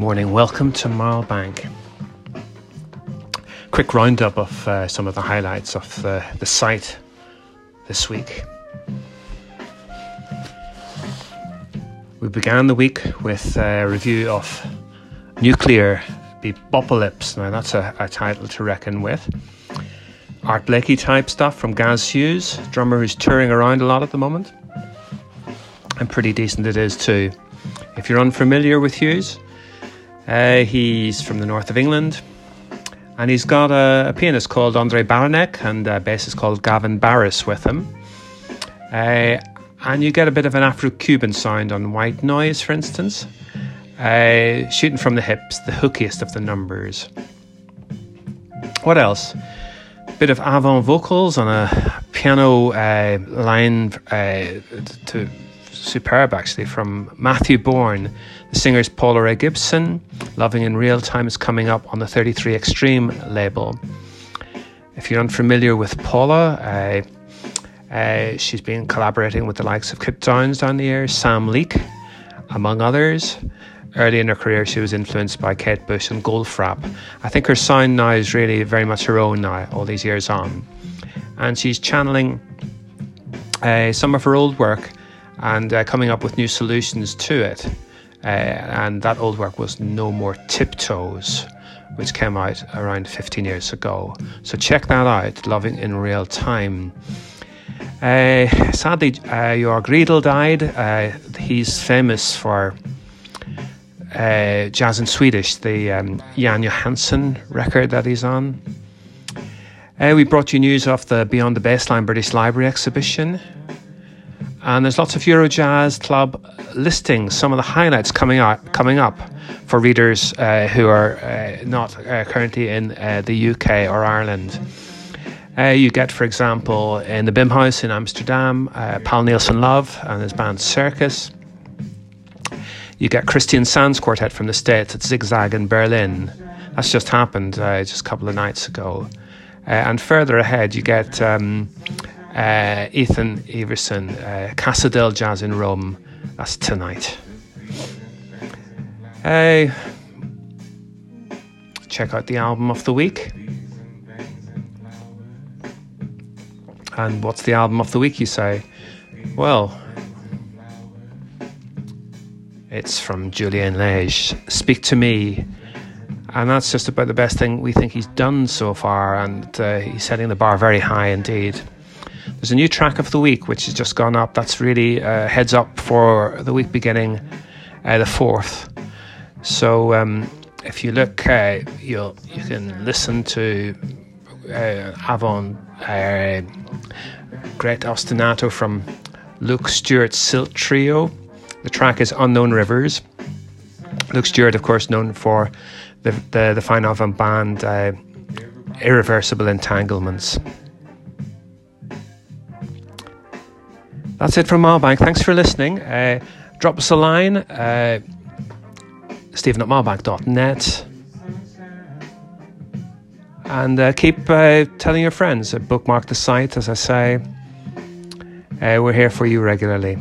Morning. Welcome to Marlbank. Quick roundup of uh, some of the highlights of the, the site this week. We began the week with a review of Nuclear Bebopolypse. Now, that's a, a title to reckon with. Art Blakey type stuff from Gaz Hughes, drummer who's touring around a lot at the moment. And pretty decent it is too. If you're unfamiliar with Hughes, uh, he's from the north of England, and he's got a, a pianist called Andre Baranek and a bassist called Gavin Barras with him. Uh, and you get a bit of an Afro Cuban sound on White Noise, for instance. Uh, shooting from the hips, the hookiest of the numbers. What else? Bit of avant vocals on a piano uh, line uh, to superb actually from Matthew Bourne. The singer's Paula Rae Gibson. Loving in Real Time is coming up on the 33 Extreme label. If you're unfamiliar with Paula, uh, uh, she's been collaborating with the likes of Kit Downes down the years, Sam Leak, among others. Early in her career, she was influenced by Kate Bush and Goldfrapp. I think her sound now is really very much her own now, all these years on. And she's channeling uh, some of her old work and uh, coming up with new solutions to it. Uh, and that old work was No More Tiptoes, which came out around 15 years ago. So check that out, Loving in Real Time. Uh, sadly, uh, Georg Riedel died. Uh, he's famous for uh, jazz in Swedish, the um, Jan Johansson record that he's on. Uh, we brought you news of the Beyond the Baseline British Library exhibition, and there's lots of Eurojazz Club listings, some of the highlights coming up, coming up for readers uh, who are uh, not uh, currently in uh, the UK or Ireland. Uh, you get, for example, in the Bimhuis in Amsterdam, uh, Paal Nilssen-Love and his band Circus. You get Christian Sands Quartet from the States at Zigzag in Berlin. That's just happened just a couple of nights ago. and further ahead, you get um, uh, Ethan Iverson, uh, Casa del Jazz in Rome. That's tonight. Hey, check out the album of the week. And what's the album of the week, you say? Well, it's from Julian Lage, Speak to Me. And that's just about the best thing we think he's done so far, and uh, he's setting the bar very high indeed. There's a new track of the week which has just gone up. That's really uh, heads up for the week beginning uh, the fourth. So um, if you look, uh, you you can listen to uh, Avon uh, Great Ostinato from Luke Stewart's Silt Trio. The track is Unknown Rivers. Luke Stewart, of course, known for the the, the fine avant band Irreversible Entanglements. That's it from Marlbank. Thanks for listening. Uh, drop us a line, uh, stephen at marlbank.net. And uh, keep uh, telling your friends. Bookmark the site, as I say. Uh, we're here for you regularly.